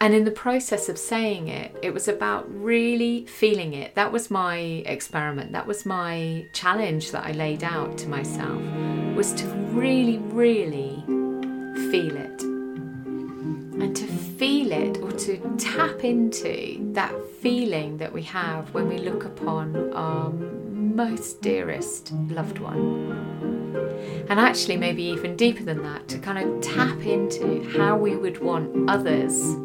and in the process of saying it, it was about really feeling it. That was my experiment. That was my challenge that I laid out to myself was to really, really feel it. And to feel it or to tap into that feeling that we have when we look upon our most dearest loved one. And actually, maybe even deeper than that, to kind of tap into how we would want others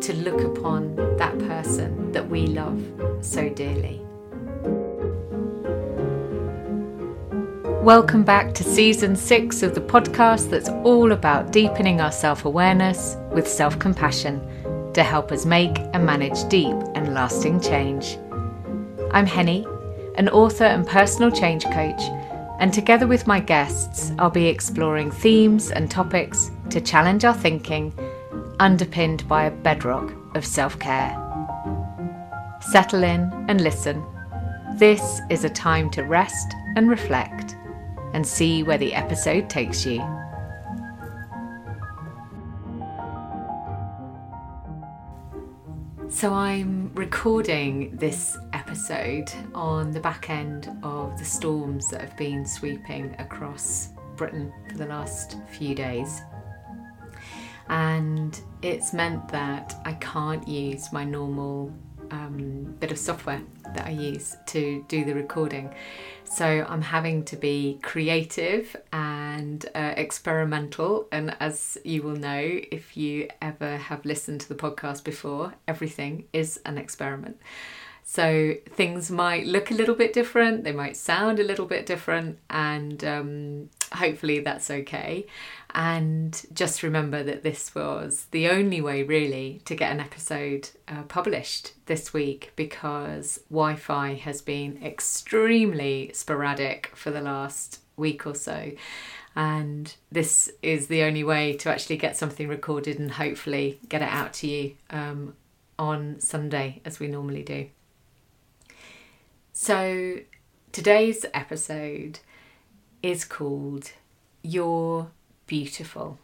to look upon that person that we love so dearly. Welcome back to season six of the podcast that's all about deepening our self awareness with self compassion to help us make and manage deep and lasting change. I'm Henny, an author and personal change coach, and together with my guests, I'll be exploring themes and topics to challenge our thinking underpinned by a bedrock of self care. Settle in and listen. This is a time to rest and reflect and see where the episode takes you. So, I'm recording this episode on the back end of the storms that have been sweeping across Britain for the last few days and it's meant that I can't use my normal um, bit of software that I use to do the recording. So I'm having to be creative and uh, experimental. And as you will know, if you ever have listened to the podcast before, everything is an experiment. So things might look a little bit different, they might sound a little bit different, and um, hopefully that's okay. And just remember that this was the only way, really, to get an episode uh, published this week because Wi Fi has been extremely sporadic for the last week or so. And this is the only way to actually get something recorded and hopefully get it out to you um, on Sunday, as we normally do. So, today's episode is called You're Beautiful.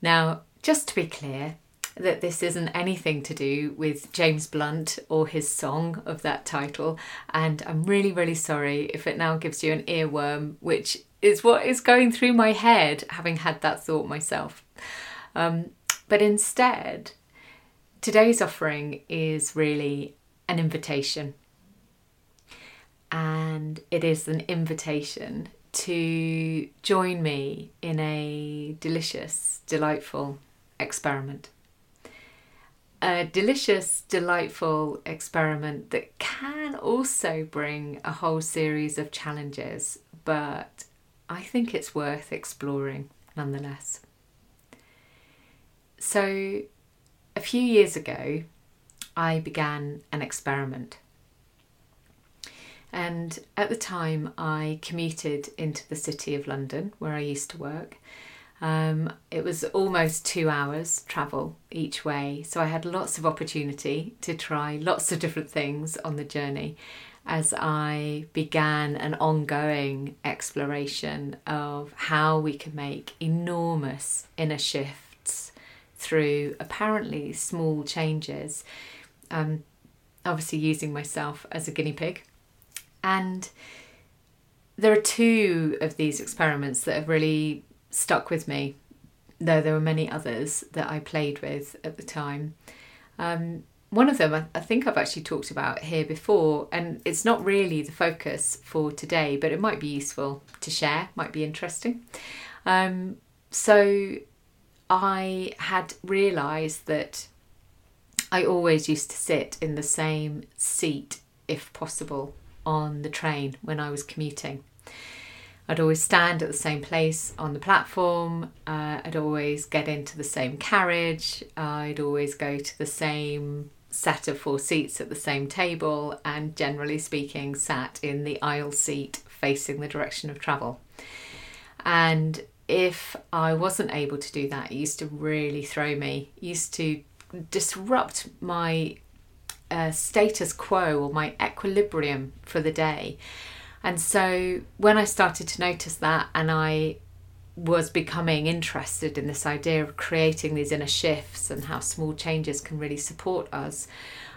Now, just to be clear, that this isn't anything to do with James Blunt or his song of that title, and I'm really, really sorry if it now gives you an earworm, which is what is going through my head having had that thought myself. Um, but instead, today's offering is really an invitation and it is an invitation to join me in a delicious, delightful experiment. A delicious, delightful experiment that can also bring a whole series of challenges, but I think it's worth exploring nonetheless. So, a few years ago, I began an experiment and at the time, I commuted into the city of London where I used to work. Um, it was almost two hours travel each way, so I had lots of opportunity to try lots of different things on the journey as I began an ongoing exploration of how we can make enormous inner shifts through apparently small changes. Um, obviously, using myself as a guinea pig and there are two of these experiments that have really stuck with me, though there were many others that I played with at the time. Um, one of them I, think I've actually talked about here before, and it's not really the focus for today, but it might be useful to share, might be interesting. Um, so I had realised that I always used to sit in the same seat if possible on the train when I was commuting. I'd always stand at the same place on the platform. Uh, I'd always get into the same carriage. I'd always go to the same set of four seats at the same table, and generally speaking, sat in the aisle seat facing the direction of travel. And if I wasn't able to do that, it used to really throw me, it used to disrupt my uh, status quo or my equilibrium for the day. And so when I started to notice that and I was becoming interested in this idea of creating these inner shifts and how small changes can really support us,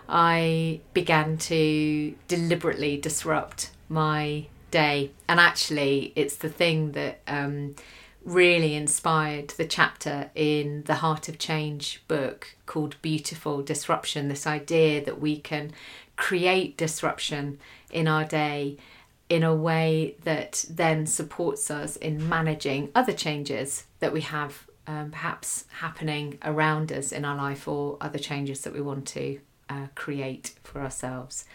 I began to deliberately disrupt my day. And actually, it's the thing that um, really inspired the chapter in the Heart of Change book called Beautiful Disruption this idea that we can create disruption in our day in a way that then supports us in managing other changes that we have um, perhaps happening around us in our life or other changes that we want to uh, create for ourselves.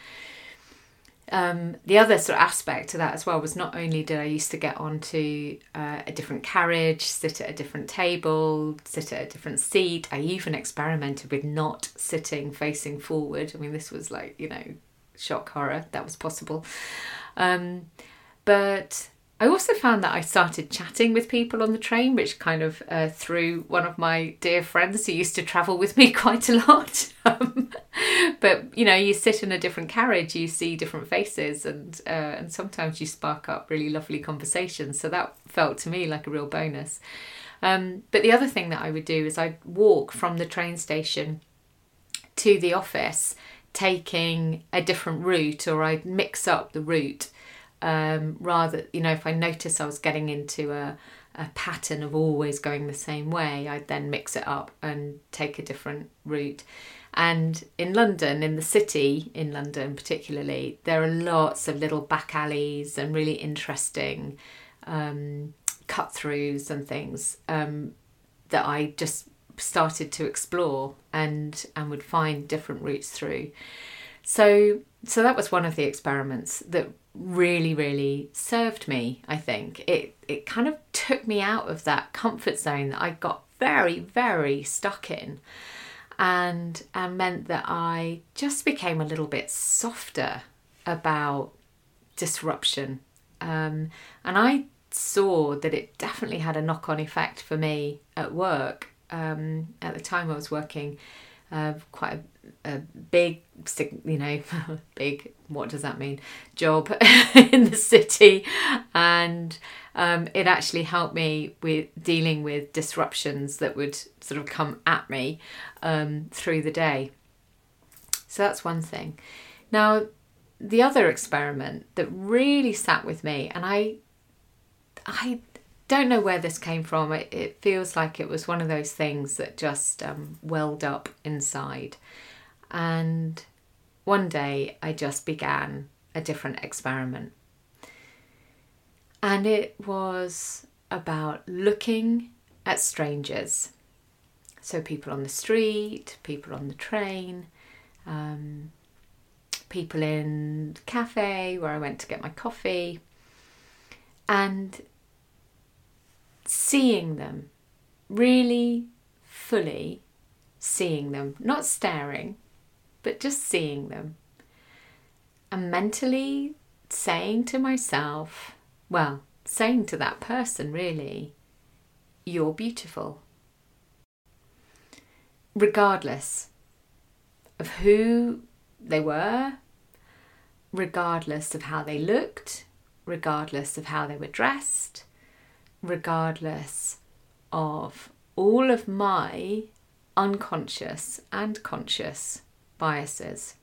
Um, the other sort of aspect to that as well was not only did I used to get onto uh, a different carriage, sit at a different table, sit at a different seat. I even experimented with not sitting facing forward. I mean, this was like you know, shock horror that was possible. Um, but I also found that I started chatting with people on the train, which kind of uh, one of my dear friends who used to travel with me quite a lot. Um, but you know, you sit in a different carriage, you see different faces, and uh, and sometimes you spark up really lovely conversations. So that felt to me like a real bonus. Um, but the other thing that I would do is I'd walk from the train station to the office, taking a different route, or I'd mix up the route um, rather you know if i notice i was getting into a, a pattern of always going the same way i'd then mix it up and take a different route. And in london in the city in london particularly there are lots of little back alleys and really interesting um, cut throughs and things um, that i just started to explore and and would find different routes through. So so that was one of the experiments that really really served me i think. It it kind of took me out of that comfort zone that i got very very stuck in and and meant that i just became a little bit softer about disruption. Um, and i saw that it definitely had a knock-on effect for me at work. Um, at the time i was working uh, quite a, a, big, you know, big, what does that mean? Job in the city. And um, it actually helped me with dealing with disruptions that would sort of come at me um, through the day. So that's one thing. Now, the other experiment that really sat with me, and I, I don't know where this came from. It, it feels like it was one of those things that just um, welled up inside. And one day I just began a different experiment. And it was about looking at strangers. So, people on the street, people on the train, um, people in the cafe where I went to get my coffee. And seeing them, really fully seeing them, not staring, but just seeing them. And mentally saying to myself, well, saying to that person really, you're beautiful. Regardless of who they were, regardless of how they looked, regardless of how they were dressed, regardless of all of my unconscious and conscious biases.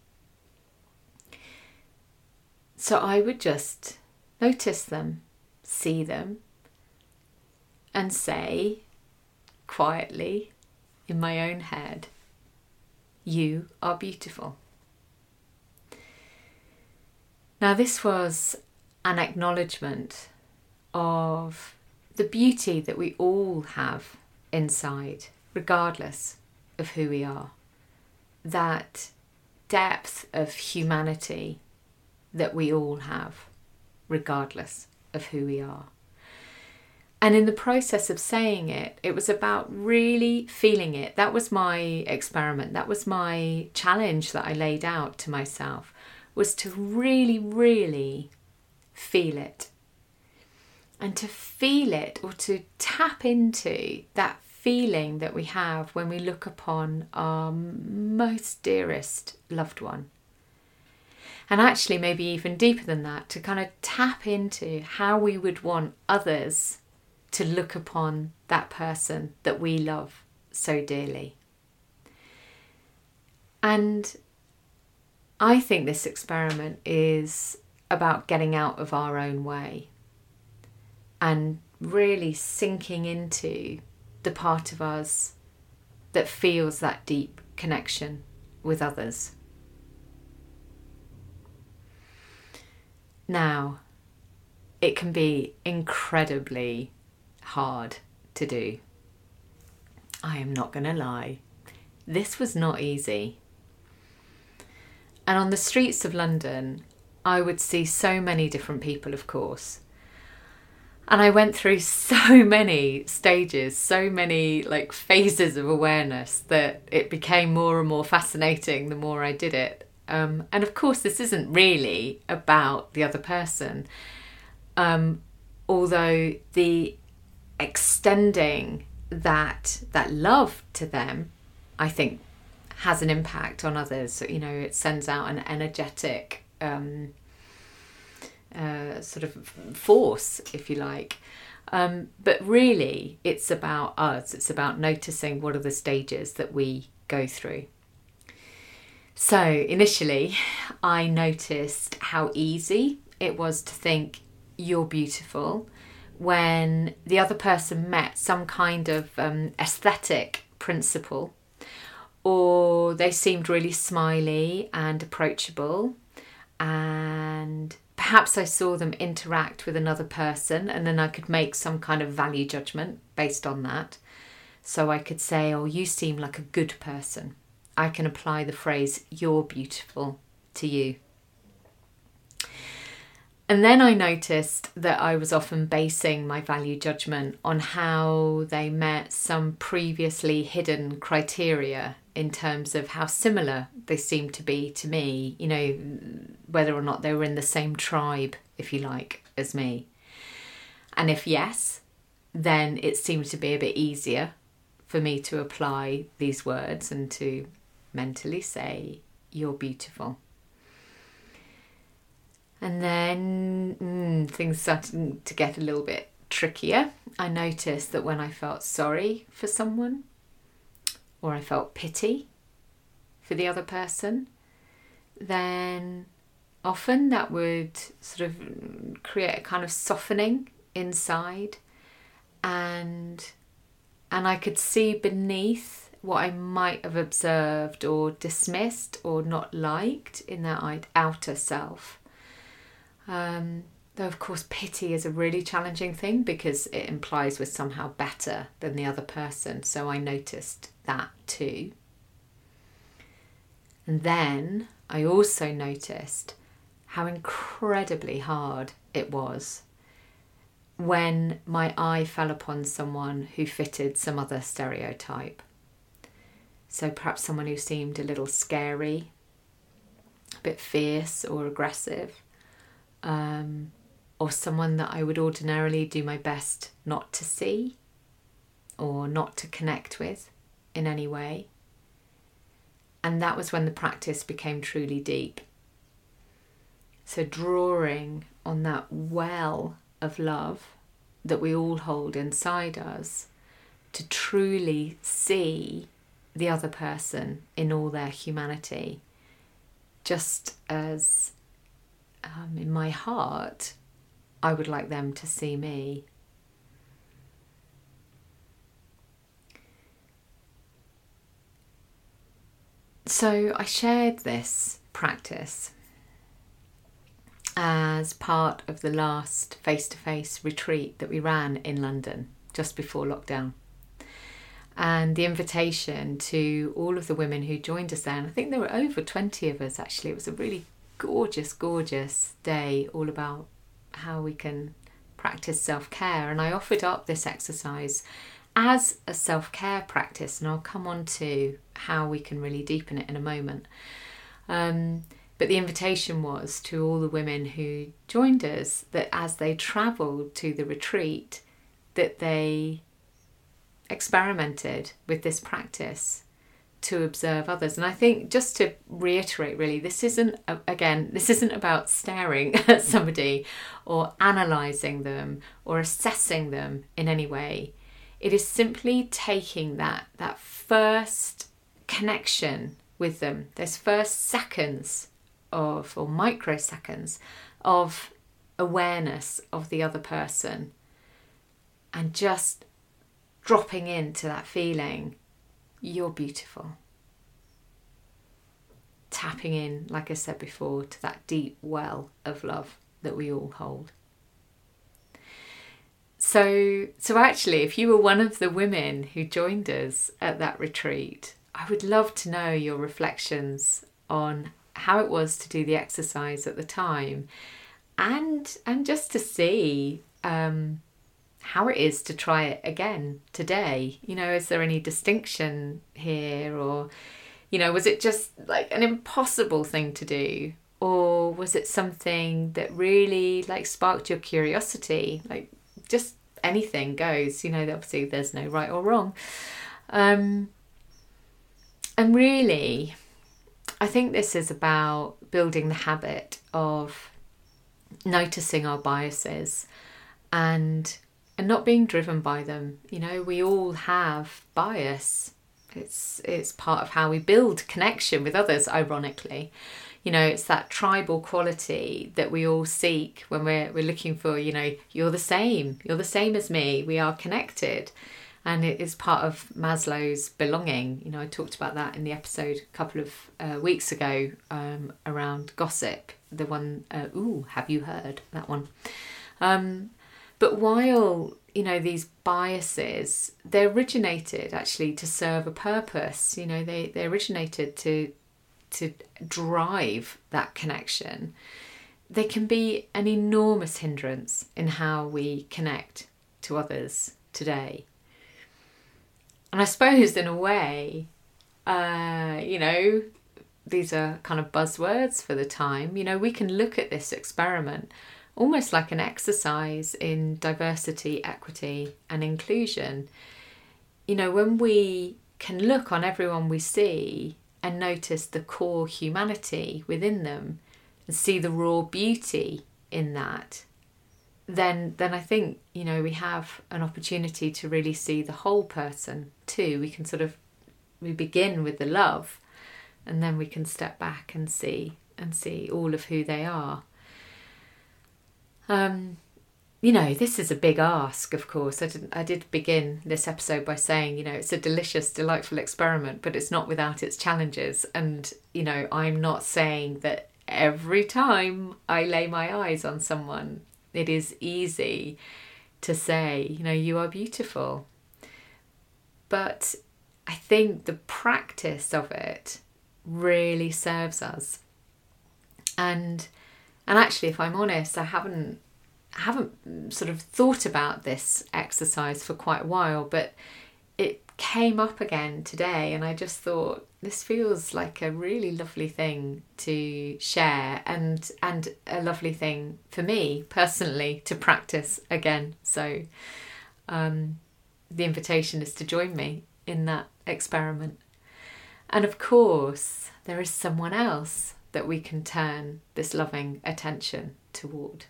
So I would just notice them, see them, and say quietly in my own head, You are beautiful. Now, this was an acknowledgement of the beauty that we all have inside, regardless of who we are. That depth of humanity that we all have, regardless of who we are. And in the process of saying it, it was about really feeling it. That was my experiment. That was my challenge that I laid out to myself was to really, really feel it and to feel it or to tap into that feeling that we have when we look upon our most dearest loved one. And actually, maybe even deeper than that, to kind of tap into how we would want others to look upon that person that we love so dearly. And I think this experiment is about getting out of our own way and really sinking into the part of us that feels that deep connection with others. Now, it can be incredibly hard to do. I am not going to lie. This was not easy. And on the streets of London, I would see so many different people, of course. And I went through so many stages, so many like phases of awareness that it became more and more fascinating the more I did it. Um, and of course, this isn't really about the other person, um, although the extending that that love to them, I think, has an impact on others. You know, it sends out an energetic um, uh, sort of force, if you like. Um, but really, it's about us. It's about noticing what are the stages that we go through. So, initially, I noticed how easy it was to think, you're beautiful, when the other person met some kind of um, aesthetic principle, or they seemed really smiley and approachable, and perhaps I saw them interact with another person, and then I could make some kind of value judgment based on that. So I could say, Oh, you seem like a good person I can apply the phrase, you're beautiful, to you. And then I noticed that I was often basing my value judgment on how they met some previously hidden criteria in terms of how similar they seemed to be to me, you know, whether or not they were in the same tribe, if you like, as me. And if yes, then it seemed to be a bit easier for me to apply these words and to mentally say, You're beautiful. And then mm, things started to get a little bit trickier. I noticed that when I felt sorry for someone or I felt pity for the other person, then often that would sort of create a kind of softening inside and and I could see beneath what I might have observed or dismissed or not liked in that outer self. Um, though, of course, pity is a really challenging thing because it implies we're somehow better than the other person. So I noticed that too. And then I also noticed how incredibly hard it was when my eye fell upon someone who fitted some other stereotype. So perhaps someone who seemed a little scary, a bit fierce or aggressive, um, or someone that I would ordinarily do my best not to see or not to connect with in any way. And that was when the practice became truly deep. So, drawing on that well of love that we all hold inside us to truly see the other person in all their humanity, just as um, in my heart, I would like them to see me. So I shared this practice as part of the last face to face retreat that we ran in London just before lockdown and the invitation to all of the women who joined us there. And I think there were over 20 of us actually. It was a really gorgeous, gorgeous day all about how we can practice self care. And I offered up this exercise as a self care practice, and I'll come on to how we can really deepen it in a moment. Um, but the invitation was to all the women who joined us that as they travelled to the retreat, that they experimented with this practice to observe others. And I think just to reiterate, really, this isn't, again, this isn't about staring at somebody or analysing them or assessing them in any way. It is simply taking that, that first connection with them, those first seconds of, or microseconds of awareness of the other person and just dropping into that feeling you're beautiful. Tapping in, like I said before, to that deep well of love that we all hold. So, so actually, if you were one of the women who joined us at that retreat, I would love to know your reflections on how it was to do the exercise at the time, and and just to see um, how it is to try it again today. You know, is there any distinction here, or you know, was it just like an impossible thing to do, or was it something that really like sparked your curiosity? Like just anything goes. You know, obviously there's no right or wrong. Um, and really, I think this is about building the habit of noticing our biases and and not being driven by them. You know, we all have bias. It's it's part of how we build connection with others, ironically. You know, it's that tribal quality that we all seek when we're we're looking for, you know, you're the same, you're the same as me, we are connected. And it is part of Maslow's belonging. You know, I talked about that in the episode a couple of uh, weeks ago um, around gossip. The one, uh, ooh, have you heard that one? Um, but while you know these biases, they originated actually to serve a purpose. You know, they they originated to to drive that connection. They can be an enormous hindrance in how we connect to others today. And I suppose, in a way, uh, you know, these are kind of buzzwords for the time. You know, we can look at this experiment almost like an exercise in diversity, equity, and inclusion. You know, when we can look on everyone we see and notice the core humanity within them and see the raw beauty in that, then then I think you know we have an opportunity to really see the whole person too. We can sort of we begin with the love, and then we can step back and see and see all of who they are. Um, you know, this is a big ask, of course. I did, I did begin this episode by saying, you know, it's a delicious, delightful experiment, but it's not without its challenges. And, you know, I'm not saying that every time I lay my eyes on someone, it is easy to say, you know, you are beautiful. But I think the practice of it really serves us. And and actually, if I'm honest, I haven't haven't sort of thought about this exercise for quite a while, but it came up again today, and I just thought this feels like a really lovely thing to share, and and a lovely thing for me personally to practice again. So, um, the invitation is to join me in that experiment, and of course, there is someone else that we can turn this loving attention toward.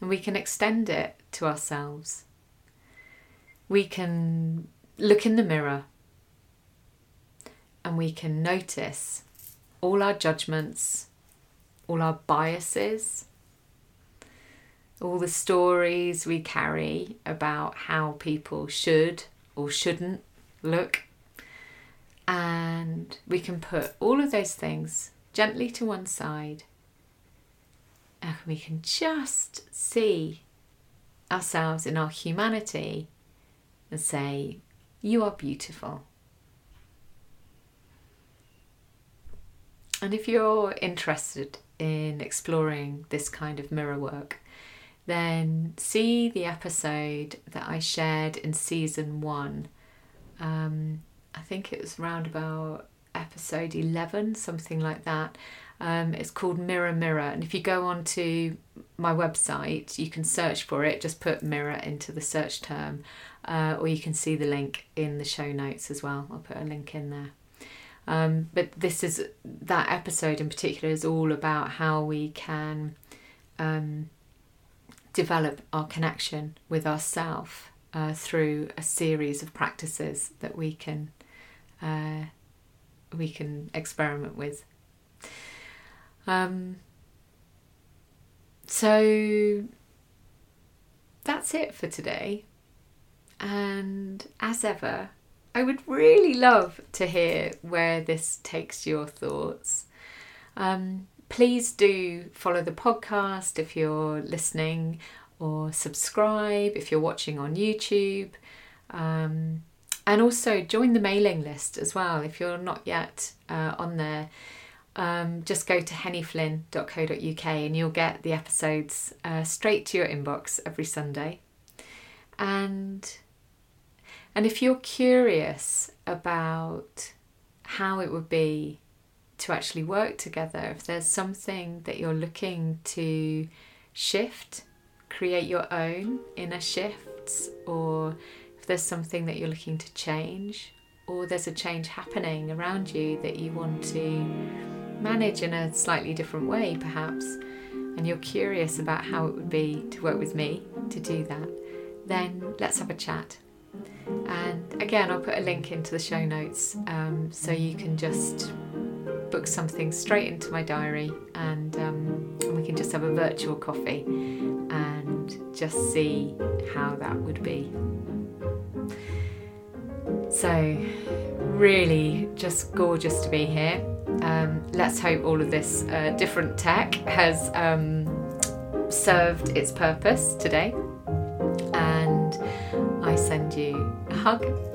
And we can extend it to ourselves. We can look in the mirror and we can notice all our judgments, all our biases, all the stories we carry about how people should or shouldn't look and we can put all of those things gently to one side and we can just see ourselves in our humanity and say, You are beautiful. And if you're interested in exploring this kind of mirror work, then see the episode that I shared in season one. Um, I think it was around about episode 11, something like that. Um, it's called Mirror Mirror. And if you go on to my website, you can search for it, just put mirror into the search term, uh, or you can see the link in the show notes as well. I'll put a link in there. Um, but this is that episode in particular is all about how we can um, develop our connection with ourself uh, through a series of practices that we can uh, we can experiment with. Um, so that's it for today. And as ever, I would really love to hear where this takes your thoughts. Um, please do follow the podcast if you're listening, or subscribe if you're watching on YouTube. Um, and also join the mailing list as well if you're not yet uh, on there. Um, just go to hennyflynn.co.uk and you'll get the episodes uh, straight to your inbox every Sunday. And and if you're curious about how it would be to actually work together, if there's something that you're looking to shift, create your own inner shifts, or there's something that you're looking to change, or there's a change happening around you that you want to manage in a slightly different way, perhaps, and you're curious about how it would be to work with me to do that, then let's have a chat. And again, I'll put a link into the show notes um, so you can just book something straight into my diary and, um, and we can just have a virtual coffee and just see how that would be. So, really, just gorgeous to be here. Um, let's hope all of this uh, different tech has um, served its purpose today. And I send you a hug.